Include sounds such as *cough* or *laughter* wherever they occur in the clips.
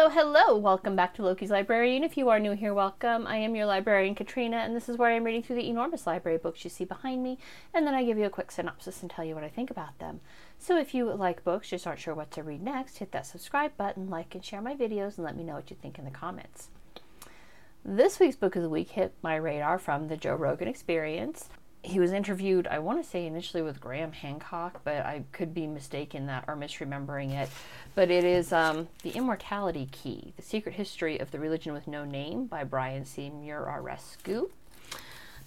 Hello, hello! Welcome back to Loki's Librarian. If you are new here, welcome. I am your librarian, Katrina, and this is where I'm reading through the enormous library books you see behind me, and then I give you a quick synopsis and tell you what I think about them. So if you like books, just aren't sure what to read next, hit that subscribe button, like and share my videos, and let me know what you think in the comments. This week's book of the week hit my radar from the Joe Rogan Experience he was interviewed, I want to say initially with Graham Hancock, but I could be mistaken that or misremembering it. But it is um, The Immortality Key The Secret History of the Religion with No Name by Brian C. Muraresku.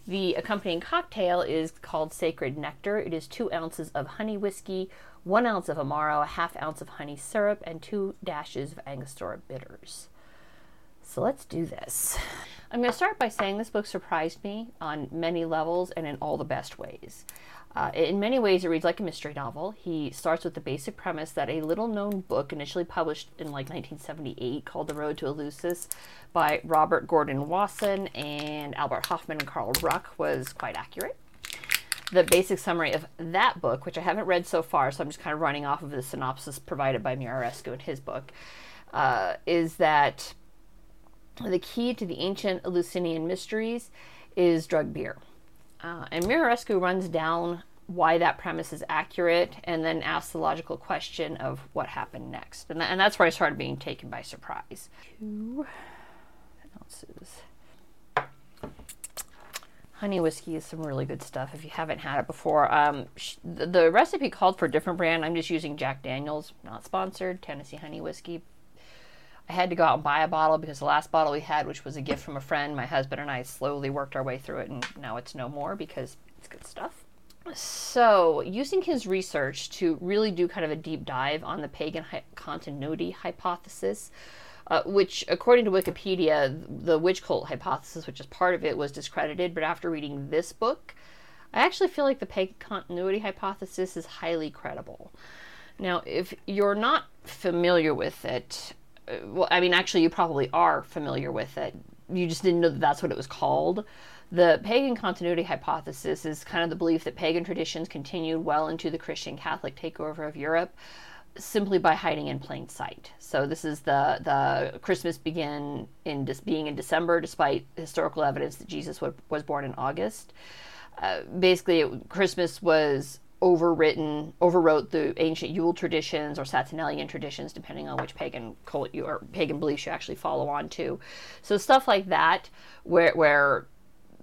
The accompanying cocktail is called Sacred Nectar. It is two ounces of honey whiskey, one ounce of Amaro, a half ounce of honey syrup, and two dashes of Angostura bitters. So let's do this. I'm going to start by saying this book surprised me on many levels and in all the best ways. Uh, in many ways, it reads like a mystery novel. He starts with the basic premise that a little known book, initially published in like 1978, called The Road to Eleusis by Robert Gordon Wasson and Albert Hofmann and Carl Ruck, was quite accurate. The basic summary of that book, which I haven't read so far, so I'm just kind of running off of the synopsis provided by Muraresku in his book, uh, is that the key to the ancient Eleusinian mysteries is drug beer. Uh, and Muraresku runs down why that premise is accurate and then asks the logical question of what happened next. And, th- and that's where I started being taken by surprise. Two ounces. Honey whiskey is some really good stuff if you haven't had it before. Um, sh- the, the recipe called for a different brand. I'm just using Jack Daniels, not sponsored, Tennessee honey whiskey, I had to go out and buy a bottle because the last bottle we had, which was a gift from a friend, my husband and I slowly worked our way through it, and now it's no more because it's good stuff. So, using his research to really do kind of a deep dive on the pagan hi- continuity hypothesis, uh, which, according to Wikipedia, the witch cult hypothesis, which is part of it, was discredited. But after reading this book, I actually feel like the pagan continuity hypothesis is highly credible. Now, if you're not familiar with it, well, I mean, actually, you probably are familiar with it. You just didn't know that that's what it was called. The pagan continuity hypothesis is kind of the belief that pagan traditions continued well into the Christian Catholic takeover of Europe simply by hiding in plain sight. So this is the the Christmas began in just being in December, despite historical evidence that Jesus was born in August. Uh, basically, it, Christmas was overwritten, overwrote the ancient Yule traditions or Saturnalian traditions, depending on which pagan cult you or pagan beliefs you actually follow on to. So stuff like that, where where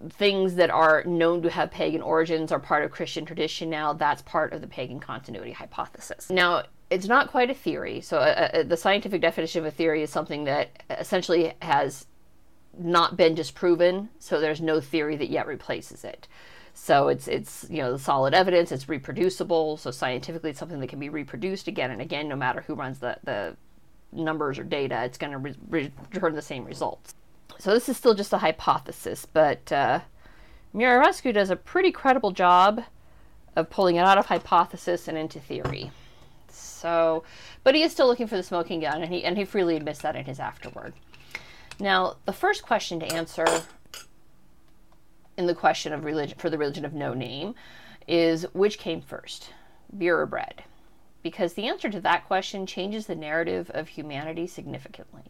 things that are known to have pagan origins are part of Christian tradition now. That's part of the pagan continuity hypothesis. Now. It's not quite a theory. So, uh, uh, the scientific definition of a theory is something that essentially has not been disproven, so there's no theory that yet replaces it. So it's it's you know the solid evidence. It's reproducible. So scientifically, it's something that can be reproduced again and again, no matter who runs the the numbers or data. It's going to re- return the same results. So this is still just a hypothesis, but uh, Muraresku does a pretty credible job of pulling it out of hypothesis and into theory. So, but he is still looking for the smoking gun, and he and he freely admits that in his afterword. Now, the first question to answer in the question of religion for the religion of no name is which came first, beer or bread? Because the answer to that question changes the narrative of humanity significantly.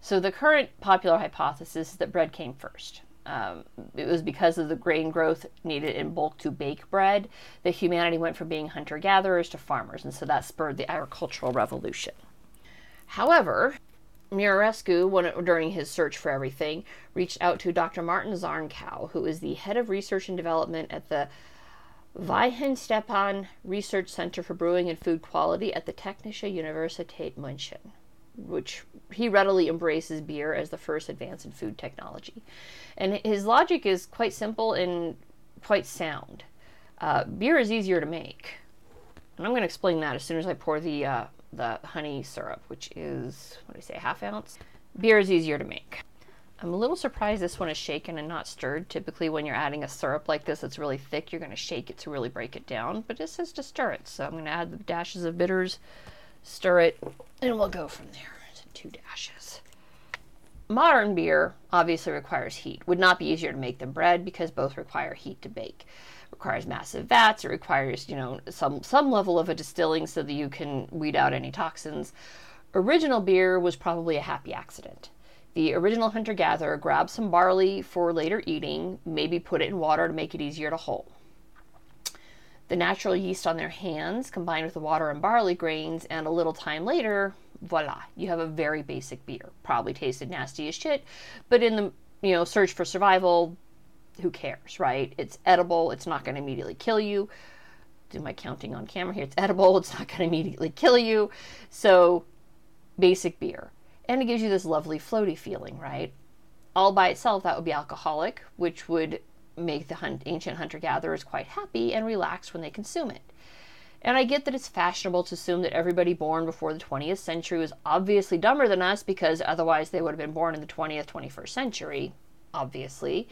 So the current popular hypothesis is that bread came first. Um, it was because of the grain growth needed in bulk to bake bread that humanity went from being hunter gatherers to farmers, and so that spurred the agricultural revolution. However, Muraresku, during his search for everything, reached out to Dr. Martin Zarnkow, who is the head of research and development at the Weihenstephan Research Center for Brewing and Food Quality at the Technische Universität München, which he readily embraces beer as the first advance in food technology. And his logic is quite simple and quite sound. Uh, beer is easier to make. And I'm going to explain that as soon as I pour the uh, the honey syrup, which is, what do I say, half ounce. Beer is easier to make. I'm a little surprised this one is shaken and not stirred. Typically, when you're adding a syrup like this that's really thick, you're going to shake it to really break it down. But this is to stir it. So I'm going to add the dashes of bitters, stir it, and we'll go from there. Two dashes. Modern beer obviously requires heat. Would not be easier to make than bread because both require heat to bake requires massive vats. It requires, you know, some some level of a distilling so that you can weed out any toxins. Original beer was probably a happy accident. The original hunter gatherer grabbed some barley for later eating, maybe put it in water to make it easier to hold. The natural yeast on their hands combined with the water and barley grains, and a little time later, voila, you have a very basic beer. Probably tasted nasty as shit, but in the you know search for survival, who cares, right? It's edible. It's not going to immediately kill you. Do my counting on camera here. It's edible. It's not going to immediately kill you. So, basic beer. And it gives you this lovely floaty feeling, right? All by itself, that would be alcoholic, which would make the hunt, ancient hunter gatherers quite happy and relaxed when they consume it. And I get that it's fashionable to assume that everybody born before the 20th century was obviously dumber than us because otherwise they would have been born in the 20th, 21st century, obviously.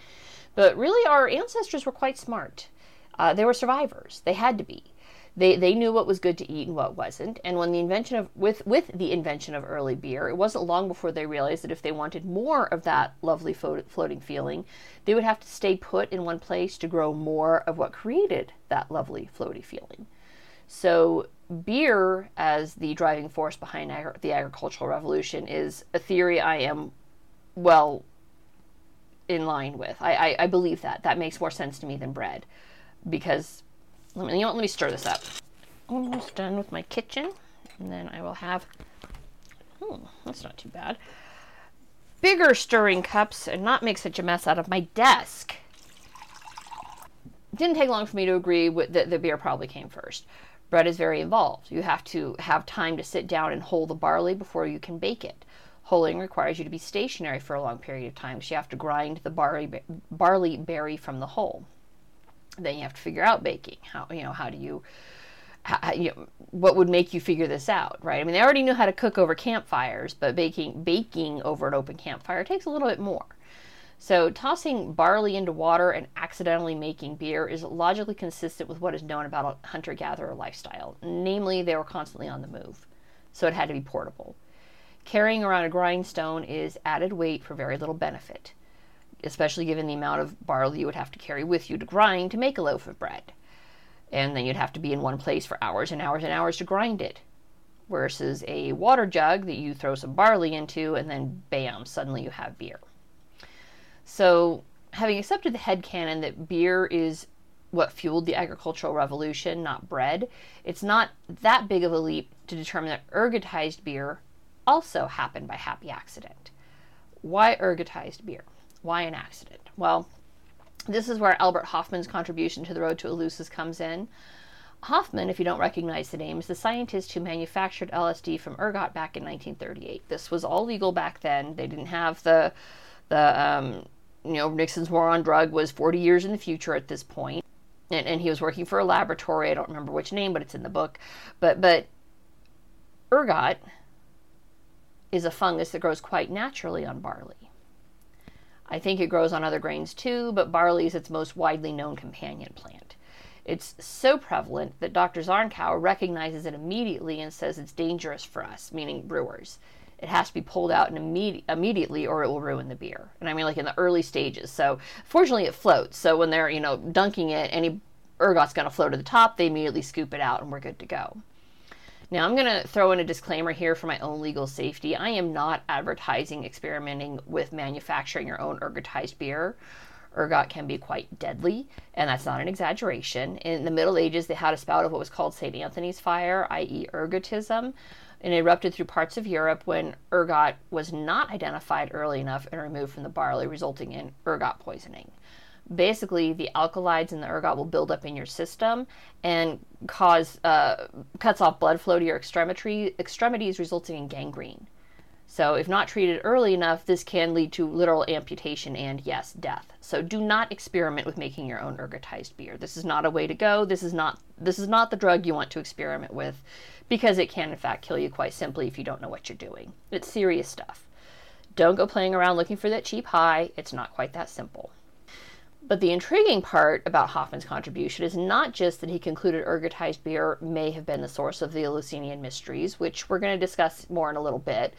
But really, our ancestors were quite smart. Uh, they were survivors. They had to be. They, they knew what was good to eat and what wasn't. And when the invention of with with the invention of early beer, it wasn't long before they realized that if they wanted more of that lovely floating feeling, they would have to stay put in one place to grow more of what created that lovely floaty feeling. So beer as the driving force behind the agricultural revolution is a theory I am well in line with. I, I, I, believe that. That makes more sense to me than bread. Because, let me, you know what, let me stir this up. Almost done with my kitchen. And then I will have, hmm, that's not too bad. Bigger stirring cups and not make such a mess out of my desk. It didn't take long for me to agree with that the beer probably came first. Bread is very involved. You have to have time to sit down and hold the barley before you can bake it. Hulling requires you to be stationary for a long period of time, so you have to grind the barley, barley berry from the hull. Then you have to figure out baking. How you know how do you, how, you know, what would make you figure this out, right? I mean, they already knew how to cook over campfires, but baking baking over an open campfire takes a little bit more. So, tossing barley into water and accidentally making beer is logically consistent with what is known about a hunter gatherer lifestyle. Namely, they were constantly on the move, so it had to be portable. Carrying around a grindstone is added weight for very little benefit, especially given the amount of barley you would have to carry with you to grind to make a loaf of bread. And then you'd have to be in one place for hours and hours and hours to grind it. Versus a water jug that you throw some barley into, and then bam, suddenly you have beer. So, having accepted the head canon that beer is what fueled the agricultural revolution, not bread, it's not that big of a leap to determine that ergotized beer also happened by happy accident. Why ergotized beer? Why an accident? Well, this is where Albert Hofmann's contribution to the road to Eleusis comes in. Hofmann, if you don't recognize the name, is the scientist who manufactured LSD from ergot back in 1938. This was all legal back then. They didn't have the the um, you know Nixon's war on drug was 40 years in the future at this point, and, and he was working for a laboratory. I don't remember which name, but it's in the book. But but ergot is a fungus that grows quite naturally on barley. I think it grows on other grains too, but barley is its most widely known companion plant. It's so prevalent that Dr. Zarnkow recognizes it immediately and says it's dangerous for us, meaning brewers. It has to be pulled out and imme- immediately or it will ruin the beer. And I mean like in the early stages. So fortunately it floats. So when they're, you know, dunking it, any ergot's going to float to the top, they immediately scoop it out and we're good to go. Now, I'm going to throw in a disclaimer here for my own legal safety. I am not advertising experimenting with manufacturing your own ergotized beer. Ergot can be quite deadly, and that's not an exaggeration. In the Middle Ages, they had a spout of what was called St. Anthony's fire, i.e., ergotism, and it erupted through parts of Europe when ergot was not identified early enough and removed from the barley, resulting in ergot poisoning basically the alkaloids in the ergot will build up in your system and cause uh, cuts off blood flow to your extremity, extremities, resulting in gangrene. So, if not treated early enough, this can lead to literal amputation and, yes, death. So, do not experiment with making your own ergotized beer. This is not a way to go. This is not this is not the drug you want to experiment with, because it can, in fact, kill you quite simply if you don't know what you're doing. It's serious stuff. Don't go playing around looking for that cheap high. It's not quite that simple. But the intriguing part about Hofmann's contribution is not just that he concluded ergotized beer may have been the source of the Eleusinian mysteries, which we're going to discuss more in a little bit,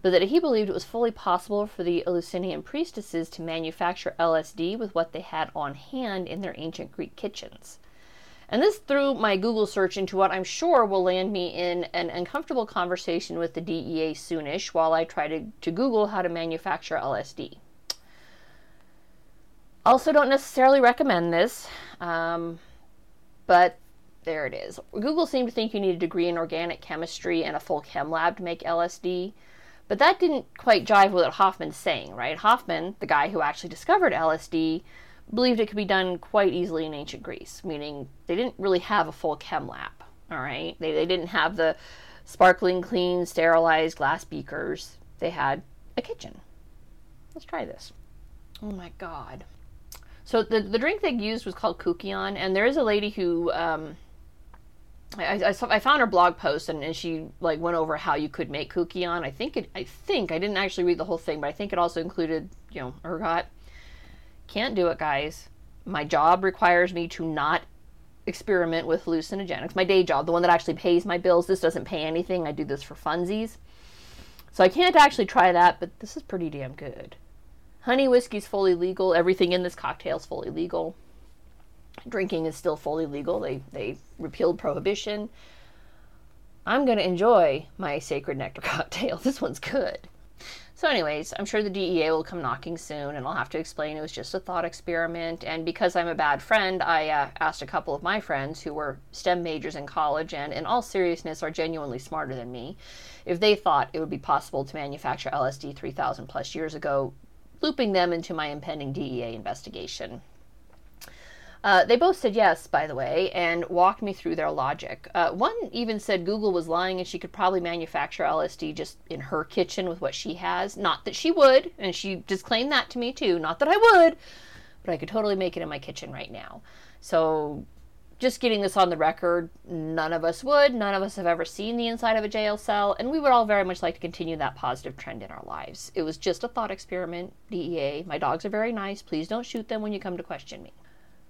but that he believed it was fully possible for the Eleusinian priestesses to manufacture LSD with what they had on hand in their ancient Greek kitchens. And this threw my Google search into what I'm sure will land me in an uncomfortable conversation with the DEA soonish while I try to, to Google how to manufacture LSD. Also, don't necessarily recommend this, um, but there it is. Google seemed to think you need a degree in organic chemistry and a full chem lab to make LSD, but that didn't quite jive with what Hofmann's saying, right? Hofmann, the guy who actually discovered LSD, believed it could be done quite easily in ancient Greece, meaning they didn't really have a full chem lab, all right? They, they didn't have the sparkling, clean, sterilized glass beakers. They had a kitchen. Let's try this. Oh my god. So the, the drink they used was called Kykeon, and there is a lady who um, I, I, I, found her blog post and, and she like went over how you could make Kykeon. I think it I think I didn't actually read the whole thing, but I think it also included you know ergot. Can't do it, guys. My job requires me to not experiment with hallucinogenics. My day job, the one that actually pays my bills, this doesn't pay anything. I do this for funsies. So I can't actually try that, but this is pretty damn good. Honey whiskey's fully legal. Everything in this cocktail is fully legal drinking is still fully legal. They they repealed prohibition. I'm going to enjoy my sacred nectar *laughs* cocktail. This one's good. So, anyways, I'm sure the DEA will come knocking soon, and I'll have to explain it was just a thought experiment. And because I'm a bad friend, I uh, asked a couple of my friends who were STEM majors in college and, in all seriousness, are genuinely smarter than me, if they thought it would be possible to manufacture LSD 3,000 plus years ago, looping them into my impending DEA investigation. Uh, they both said yes, by the way, and walked me through their logic. Uh, one even said Google was lying and she could probably manufacture LSD just in her kitchen with what she has. Not that she would, and she disclaimed that to me too. Not that I would, but I could totally make it in my kitchen right now. So, just getting this on the record, none of us would. None of us have ever seen the inside of a jail cell, and we would all very much like to continue that positive trend in our lives. It was just a thought experiment, DEA. My dogs are very nice. Please don't shoot them when you come to question me.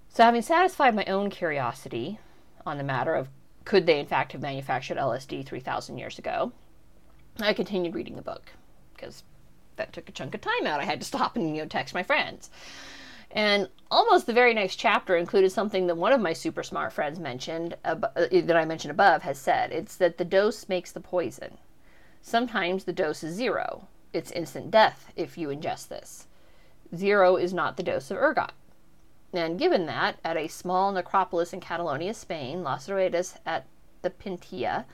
So, having satisfied my own curiosity on the matter of could they in fact have manufactured LSD 3,000 years ago, I continued reading the book because that took a chunk of time out. I had to stop and you know text my friends. And almost the very next chapter included something that one of my super smart friends mentioned, uh, that I mentioned above, has said. It's that the dose makes the poison. Sometimes the dose is zero. It's instant death if you ingest this. Zero is not the dose of ergot. And given that, at a small necropolis in Catalonia, Spain, Las Ruedas at the Pintia,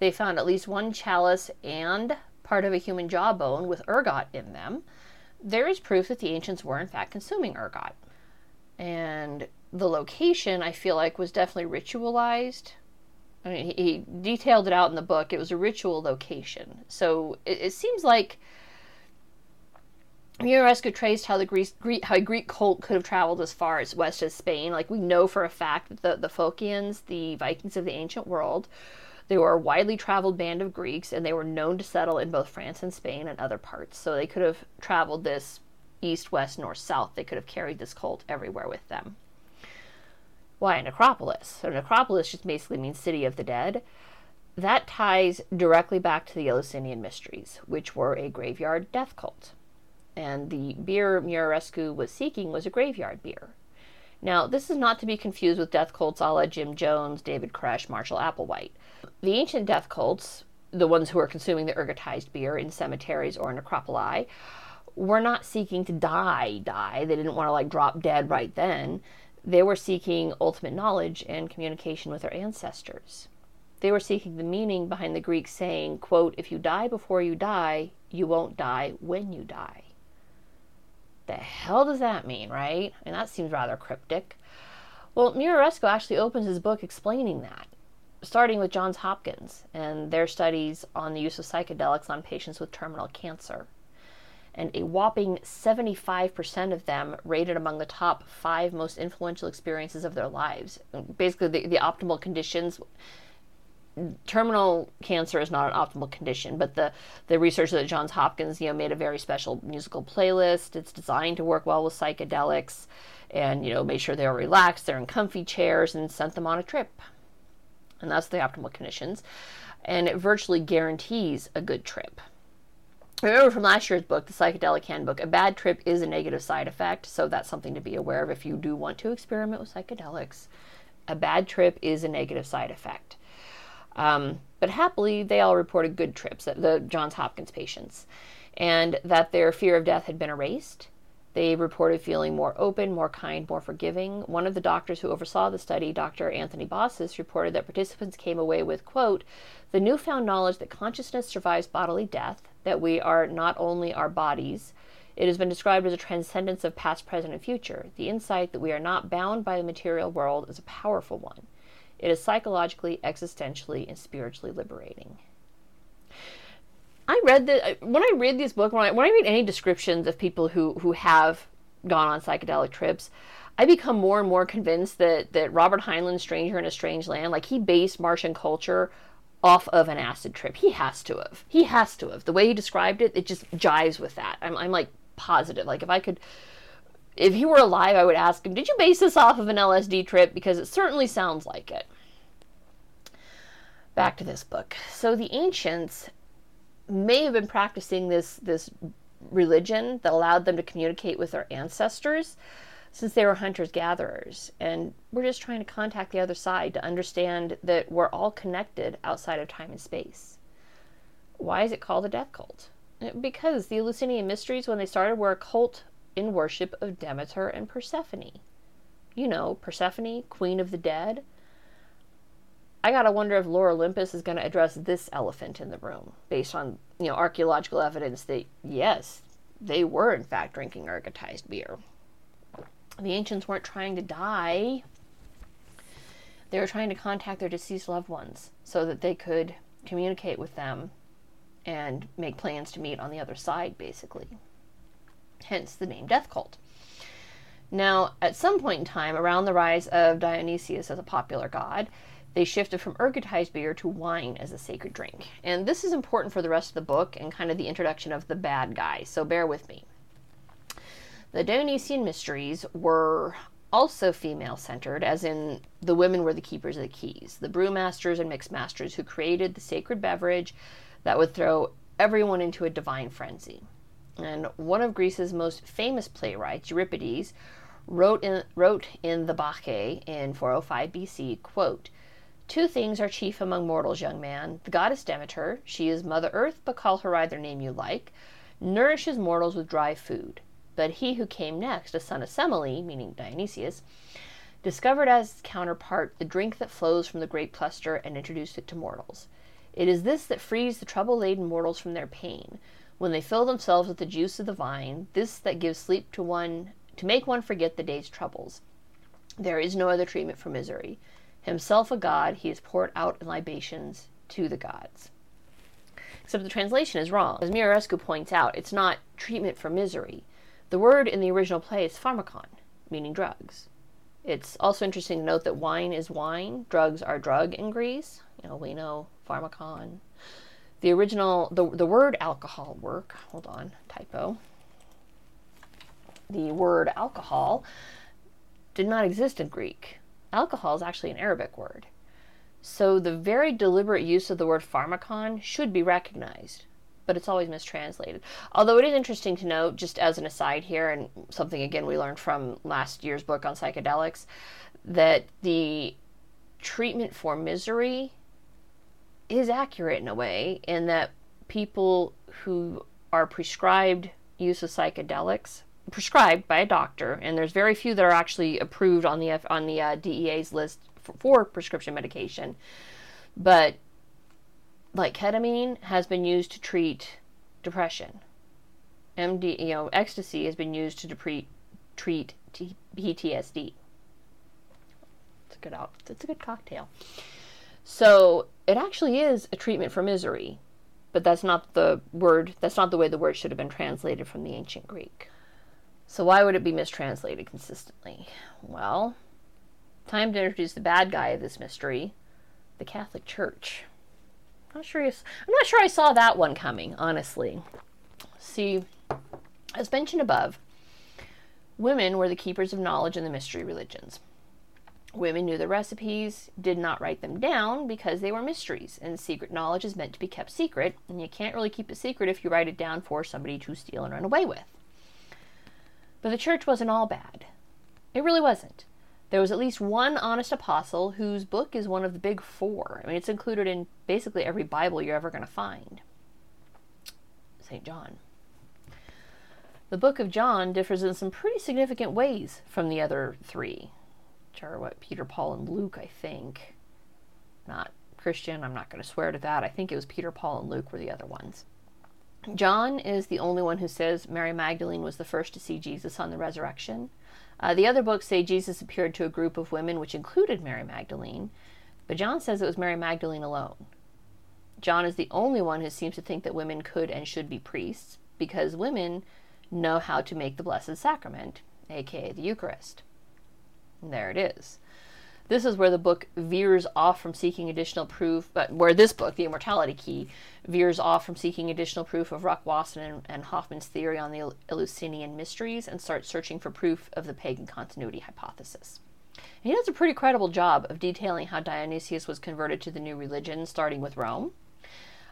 they found at least one chalice and part of a human jawbone with ergot in them, there is proof that the ancients were in fact consuming ergot. And the location, I feel like, was definitely ritualized. I mean, he, he detailed it out in the book. It was a ritual location. So it, it seems like Muraresku traced how the Greek, Greek, how a Greek cult could have traveled as far as west as Spain. Like we know for a fact that the, the Phocians, the Vikings of the ancient world, they were a widely traveled band of Greeks, and they were known to settle in both France and Spain and other parts. So they could have traveled this east, west, north, south. They could have carried this cult everywhere with them. Why a necropolis? A necropolis just basically means city of the dead. That ties directly back to the Eleusinian Mysteries, which were a graveyard death cult and the beer Muraresku was seeking was a graveyard beer. Now, this is not to be confused with death cults a la Jim Jones, David Koresh, Marshall Applewhite. The ancient death cults, the ones who were consuming the ergotized beer in cemeteries or necropoli, were not seeking to die, die. They didn't want to like drop dead right then. They were seeking ultimate knowledge and communication with their ancestors. They were seeking the meaning behind the Greek saying, quote, if you die before you die, you won't die when you die the hell does that mean, right? And that seems rather cryptic. Well, Muraresku actually opens his book explaining that, starting with Johns Hopkins and their studies on the use of psychedelics on patients with terminal cancer. And a whopping 75% of them rated among the top five most influential experiences of their lives. Basically, the, the optimal conditions terminal cancer is not an optimal condition, but the, the researchers at Johns Hopkins, you know, made a very special musical playlist. It's designed to work well with psychedelics and, you know, made sure they were relaxed, they're in comfy chairs, and sent them on a trip. And that's the optimal conditions. And it virtually guarantees a good trip. Remember from last year's book, the Psychedelic Handbook, a bad trip is a negative side effect, so that's something to be aware of if you do want to experiment with psychedelics A bad trip is a negative side effect. Um, but happily, they all reported good trips, the Johns Hopkins patients, and that their fear of death had been erased. They reported feeling more open, more kind, more forgiving. One of the doctors who oversaw the study, Dr. Anthony Bossis, reported that participants came away with, quote, the newfound knowledge that consciousness survives bodily death, that we are not only our bodies, it has been described as a transcendence of past, present, and future. The insight that we are not bound by the material world is a powerful one. It is psychologically, existentially, and spiritually liberating. I read the uh, when I read this book when I when I read any descriptions of people who who have gone on psychedelic trips, I become more and more convinced that that Robert Heinlein's Stranger in a Strange Land, like he based Martian culture off of an acid trip. He has to have. He has to have. The way he described it, it just jives with that. I'm I'm like positive. Like if I could if he were alive, I would ask him, Did you base this off of an LSD trip? Because it certainly sounds like it. Back to this book. So the ancients may have been practicing this, this religion that allowed them to communicate with their ancestors since they were hunters gatherers. And we're just trying to contact the other side to understand that we're all connected outside of time and space. Why is it called a death cult? Because the Eleusinian mysteries, when they started, were a cult in worship of Demeter and Persephone. You know, Persephone, queen of the dead. I gotta wonder if Lore Olympus is gonna address this elephant in the room, based on you know archaeological evidence that yes, they were in fact drinking ergotized beer. The ancients weren't trying to die; they were trying to contact their deceased loved ones so that they could communicate with them and make plans to meet on the other side, basically hence the name Death Cult. Now, at some point in time, around the rise of Dionysius as a popular god, they shifted from ergotized beer to wine as a sacred drink. And this is important for the rest of the book and kind of the introduction of the bad guy, so bear with me. The Dionysian mysteries were also female centered, as in the women were the keepers of the keys, the brewmasters and mixmasters who created the sacred beverage that would throw everyone into a divine frenzy. And one of Greece's most famous playwrights, Euripides, wrote in, wrote in the Bacchae in 405 BC, quote, Two things are chief among mortals, young man. The goddess Demeter, she is Mother Earth, but call her either name you like, nourishes mortals with dry food. But he who came next, a son of Semele, meaning Dionysius, discovered as its counterpart the drink that flows from the great cluster and introduced it to mortals. It is this that frees the trouble laden mortals from their pain when they fill themselves with the juice of the vine, this that gives sleep to one, to make one forget the day's troubles. There is no other treatment for misery. Himself a god, he is poured out in libations to the gods. Except the translation is wrong. As Muraresku points out, it's not treatment for misery. The word in the original play is pharmakon, meaning drugs. It's also interesting to note that wine is wine, drugs are drug in Greece. You know, we know pharmakon, the original, the, the word alcohol work, hold on, typo. The word alcohol did not exist in Greek. Alcohol is actually an Arabic word. So the very deliberate use of the word pharmakon should be recognized, but it's always mistranslated. Although it is interesting to note, just as an aside here, and something again we learned from last year's book on psychedelics, that the treatment for misery is accurate in a way in that people who are prescribed use of psychedelics prescribed by a doctor and there's very few that are actually approved on the on the uh, DEA's list for, for prescription medication. But like ketamine has been used to treat depression. MD you know ecstasy has been used to treat treat PTSD it's a good out it's a good cocktail. So it actually is a treatment for misery, but that's not the word, that's not the way the word should have been translated from the ancient Greek. So why would it be mistranslated consistently? Well, time to introduce the bad guy of this mystery, the Catholic Church. I'm not sure. I'm not sure I saw that one coming, honestly. See, as mentioned above, women were the keepers of knowledge in the mystery religions. Women knew the recipes, did not write them down because they were mysteries, and secret knowledge is meant to be kept secret, and you can't really keep a secret if you write it down for somebody to steal and run away with. But the church wasn't all bad. It really wasn't. there was at least one honest apostle whose book is one of the big four. I mean, it's included in basically every Bible you're ever going to find. St. John. The book of John differs in some pretty significant ways from the other three, which are what Peter, Paul, and Luke, I think. Not Christian, I'm not going to swear to that. I think it was Peter, Paul, and Luke were the other ones. John is the only one who says Mary Magdalene was the first to see Jesus on the resurrection. Uh, the other books say Jesus appeared to a group of women, which included Mary Magdalene, but John says it was Mary Magdalene alone. John is the only one who seems to think that women could and should be priests because women know how to make the Blessed Sacrament, aka the Eucharist. And there it is. This is where the book veers off from seeking additional proof, but where this book, The Immortality Key, veers off from seeking additional proof of Ruck-Wasson and, and Hofmann's theory on the Eleusinian mysteries and starts searching for proof of the pagan continuity hypothesis. And he does a pretty credible job of detailing how Dionysius was converted to the new religion, starting with Rome.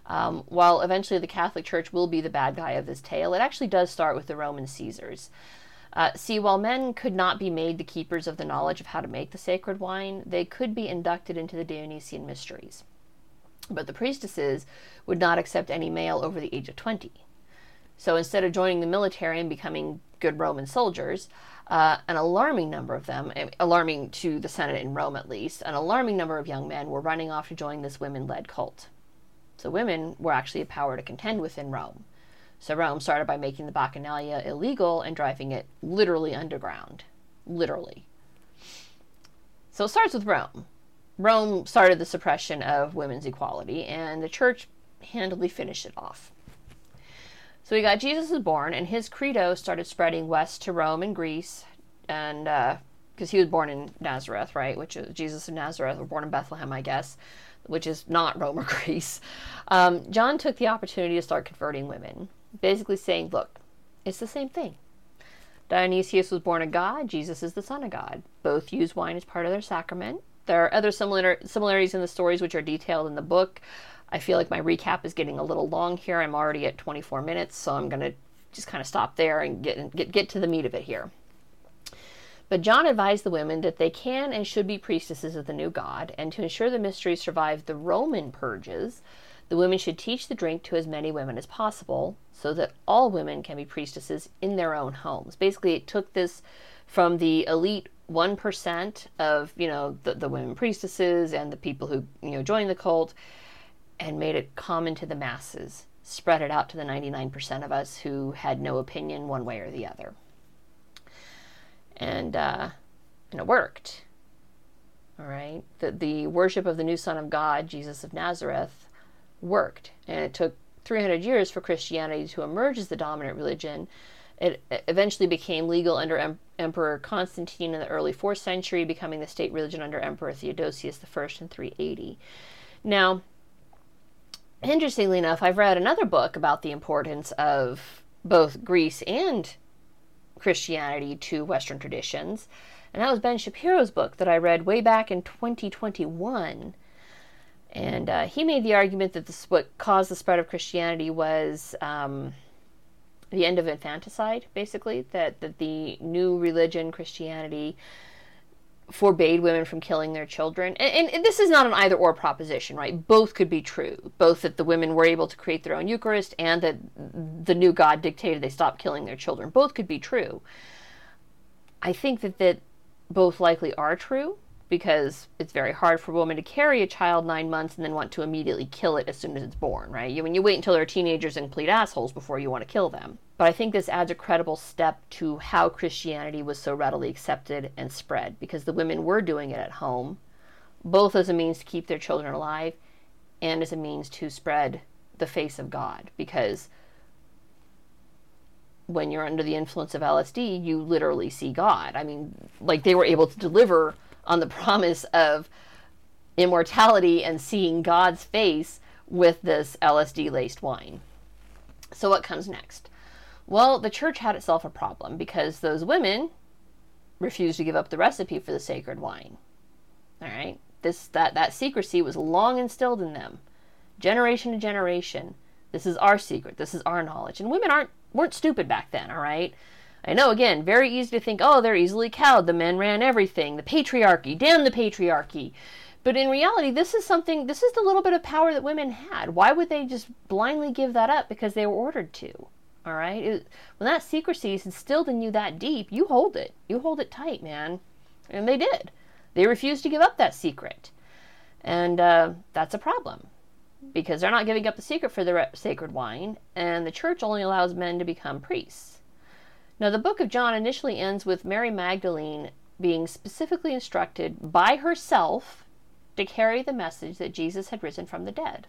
Um, while eventually the Catholic Church will be the bad guy of this tale, it actually does start with the Roman Caesars. Uh, see, while men could not be made the keepers of the knowledge of how to make the sacred wine, they could be inducted into the Dionysian mysteries. But the priestesses would not accept any male over the age of 20. So instead of joining the military and becoming good Roman soldiers, uh, an alarming number of them, eh, alarming to the Senate in Rome at least, an alarming number of young men were running off to join this women led cult. So women were actually a power to contend with in Rome. So Rome started by making the Bacchanalia illegal and driving it literally underground. Literally. So it starts with Rome. Rome started the suppression of women's equality, and the church handily finished it off. So we got Jesus is born, and his credo started spreading west to Rome and Greece, and because uh, he was born in Nazareth, right? Which is Jesus of Nazareth, or born in Bethlehem, I guess, which is not Rome or *laughs* Greece. Um, John took the opportunity to start converting women basically saying, look, it's the same thing. Dionysius was born a god, Jesus is the son of God. Both use wine as part of their sacrament. There are other similar similarities in the stories which are detailed in the book. I feel like my recap is getting a little long here. I'm already at 24 minutes, so I'm going to just kind of stop there and get, get get to the meat of it here. But John advised the women that they can and should be priestesses of the new God, and to ensure the mystery survived the Roman purges, the women should teach the drink to as many women as possible so that all women can be priestesses in their own homes. Basically, it took this from the elite 1% of, you know, the, the women priestesses and the people who, you know, joined the cult and made it common to the masses, spread it out to the 99% of us who had no opinion one way or the other. And, uh, and it worked. All right. The, the worship of the new Son of God, Jesus of Nazareth, worked. And it took 300 years for Christianity to emerge as the dominant religion. It eventually became legal under em- Emperor Constantine in the early 4th century, becoming the state religion under Emperor Theodosius I in 380. Now, interestingly enough, I've read another book about the importance of both Greece and Christianity to Western traditions, and that was Ben Shapiro's book that I read way back in 2021 and uh, he made the argument that this, what caused the spread of Christianity was um, the end of infanticide, basically, that, that the new religion, Christianity, forbade women from killing their children. And, and, this is not an either or proposition, right? Both could be true. Both that the women were able to create their own Eucharist and that the new God dictated they stop killing their children. Both could be true. I think that, that both likely are true because it's very hard for a woman to carry a child nine months and then want to immediately kill it as soon as it's born, right? You, when you wait until they're teenagers and complete assholes before you want to kill them. But I think this adds a credible step to how Christianity was so readily accepted and spread because the women were doing it at home, both as a means to keep their children alive and as a means to spread the face of God because when you're under the influence of LSD, you literally see God. I mean, like they were able to deliver on the *laughs* promise of immortality and seeing God's face with this LSD laced wine. So, what comes next? Well, the church had itself a problem because those women refused to give up the recipe for the sacred wine. All right? This that that secrecy was long instilled in them, generation to generation. This is our secret. This is our knowledge. And women aren't weren't stupid back then, all right? I know, again, very easy to think, oh, they're easily cowed. The men ran everything. The patriarchy. Damn the patriarchy. But in reality, this is something, this is the little bit of power that women had. Why would they just blindly give that up because they were ordered to? All right? It, when that secrecy is instilled in you that deep, you hold it. You hold it tight, man. And they did. They refused to give up that secret. And uh, that's a problem because they're not giving up the secret for the sacred wine, and the church only allows men to become priests. Now, the book of John initially ends with Mary Magdalene being specifically instructed by herself to carry the message that Jesus had risen from the dead.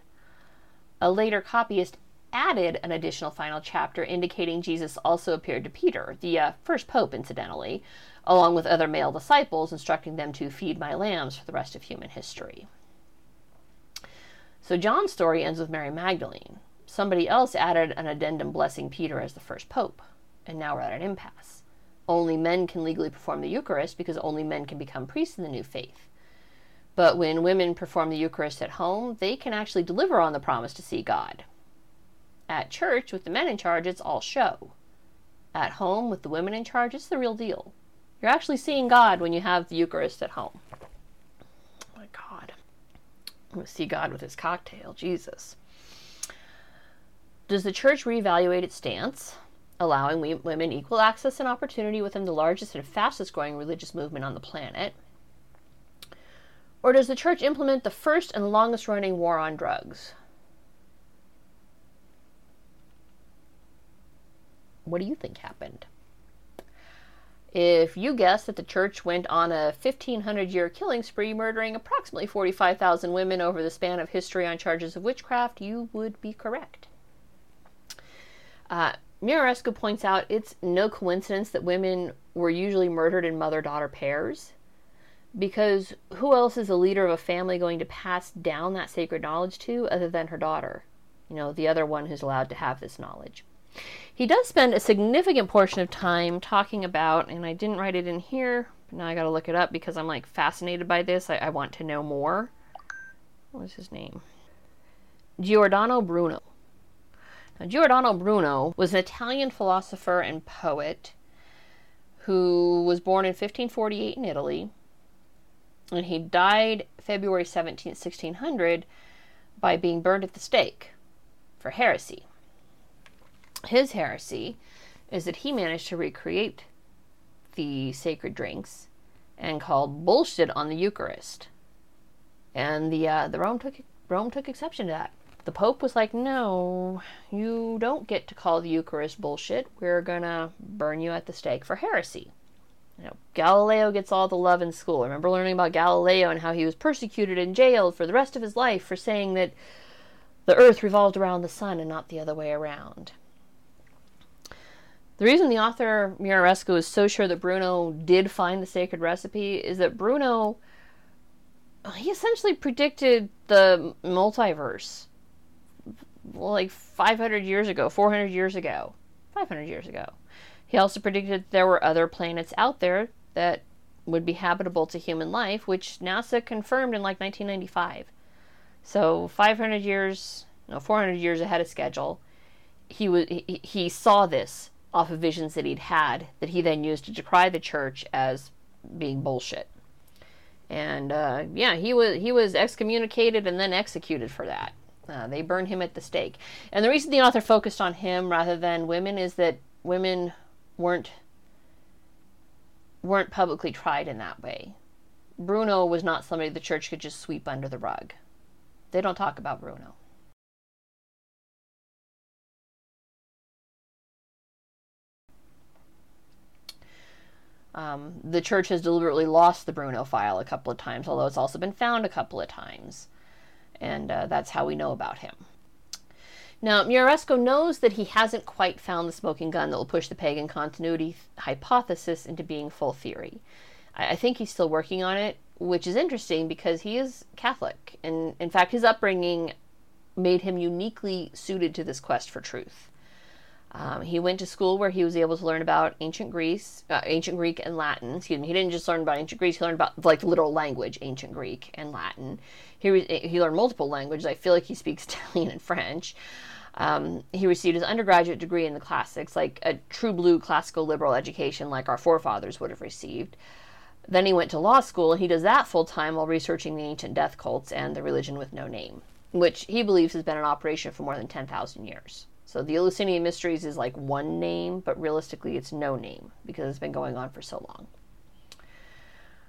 A later copyist added an additional final chapter indicating Jesus also appeared to Peter, the uh, first pope, incidentally, along with other male disciples, instructing them to feed my lambs for the rest of human history. So John's story ends with Mary Magdalene. Somebody else added an addendum blessing Peter as the first pope, and now we're at an impasse. Only men can legally perform the Eucharist because only men can become priests in the new faith. But when women perform the Eucharist at home, they can actually deliver on the promise to see God. At church, with the men in charge, it's all show. At home, with the women in charge, it's the real deal. You're actually seeing God when you have the Eucharist at home. Oh my God. I'm going to see God with his cocktail. Jesus. Does the church reevaluate its stance, allowing women equal access and opportunity within the largest and fastest growing religious movement on the planet? Or does the church implement the first and longest running war on drugs? What do you think happened? If you guess that the church went on a 1500 year killing spree, murdering approximately 45,000 women over the span of history on charges of witchcraft, you would be correct. Uh, Muraresku points out it's no coincidence that women were usually murdered in mother daughter pairs, because who else is a leader of a family going to pass down that sacred knowledge to other than her daughter? You know, the other one who's allowed to have this knowledge. He does spend a significant portion of time talking about, and I didn't write it in here, but now I gotta look it up because I'm like fascinated by this. I, I want to know more. What was his name? Giordano Bruno. Giordano Bruno was an Italian philosopher and poet who was born in 1548 in Italy, and he died February 17, 1600, by being burned at the stake for heresy his heresy is that he managed to recreate the sacred drinks and called bullshit on the Eucharist. And the uh, the Rome took Rome took exception to that. The Pope was like, "No, you don't get to call the Eucharist bullshit. We're gonna burn you at the stake for heresy." You know, Galileo gets all the love in school. I remember learning about Galileo and how he was persecuted and jailed for the rest of his life for saying that the Earth revolved around the sun and not the other way around. The reason the author Muraresku is so sure that Bruno did find the sacred recipe is that Bruno he essentially predicted the multiverse like 500 years ago, 400 years ago, 500 years ago. He also predicted there were other planets out there that would be habitable to human life, which NASA confirmed in like 1995. So 500 years, no, 400 years ahead of schedule. He was he, he saw this off of visions that he'd had that he then used to decry the church as being bullshit. And uh, yeah, he was he was excommunicated and then executed for that. Uh, they burn him at the stake. And the reason the author focused on him rather than women is that women weren't weren't publicly tried in that way. Bruno was not somebody the church could just sweep under the rug. They don't talk about Bruno. Um, the church has deliberately lost the Bruno file a couple of times, although it's also been found a couple of times. And uh, that's how we know about him. Now, Muraresku knows that he hasn't quite found the smoking gun that will push the pagan continuity hypothesis into being full theory. I, I think he's still working on it, which is interesting because he is Catholic. And in fact, his upbringing made him uniquely suited to this quest for truth. Um, he went to school where he was able to learn about ancient Greece, uh, ancient Greek and Latin. Excuse me. He didn't just learn about ancient Greece. He learned about like literal language, ancient Greek and Latin. He was, he learned multiple languages. I feel like he speaks *laughs* Italian and French. Um, he received his undergraduate degree in the classics, like a true blue classical liberal education, like our forefathers would have received. Then he went to law school, and he does that full time while researching the ancient death cults and the religion with no name, which he believes has been in operation for more than 10,000 years. So the Eleusinian Mysteries is like one name, but realistically it's no name because it's been going on for so long.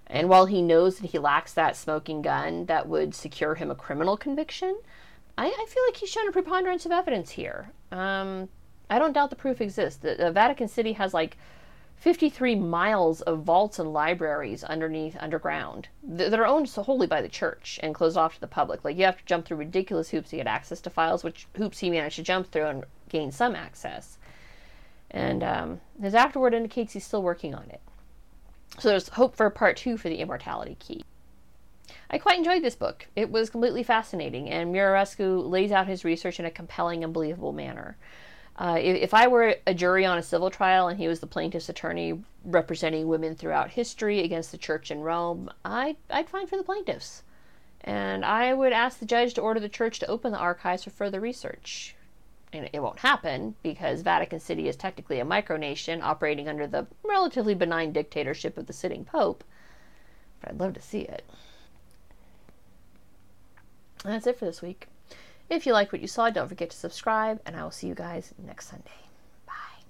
And while he knows that he lacks that smoking gun that would secure him a criminal conviction, I, I feel like he's shown a preponderance of evidence here. Um, I don't doubt the proof exists. The, the Vatican City has like 53 miles of vaults and libraries underneath underground that are owned solely by the church and closed off to the public. Like you have to jump through ridiculous hoops to get access to files, which hoops he managed to jump through and gain some access. And um, his afterword indicates he's still working on it. So there's hope for part two for the Immortality Key. I quite enjoyed this book. It was completely fascinating, and Muraresku lays out his research in a compelling and believable manner. Uh, if, I were a jury on a civil trial and he was the plaintiff's attorney representing women throughout history against the church in Rome, I'd, I'd find for the plaintiffs. And I would ask the judge to order the church to open the archives for further research. And it won't happen because Vatican City is technically a micronation operating under the relatively benign dictatorship of the sitting pope. But I'd love to see it. And that's it for this week. If you like what you saw, don't forget to subscribe, and I will see you guys next Sunday.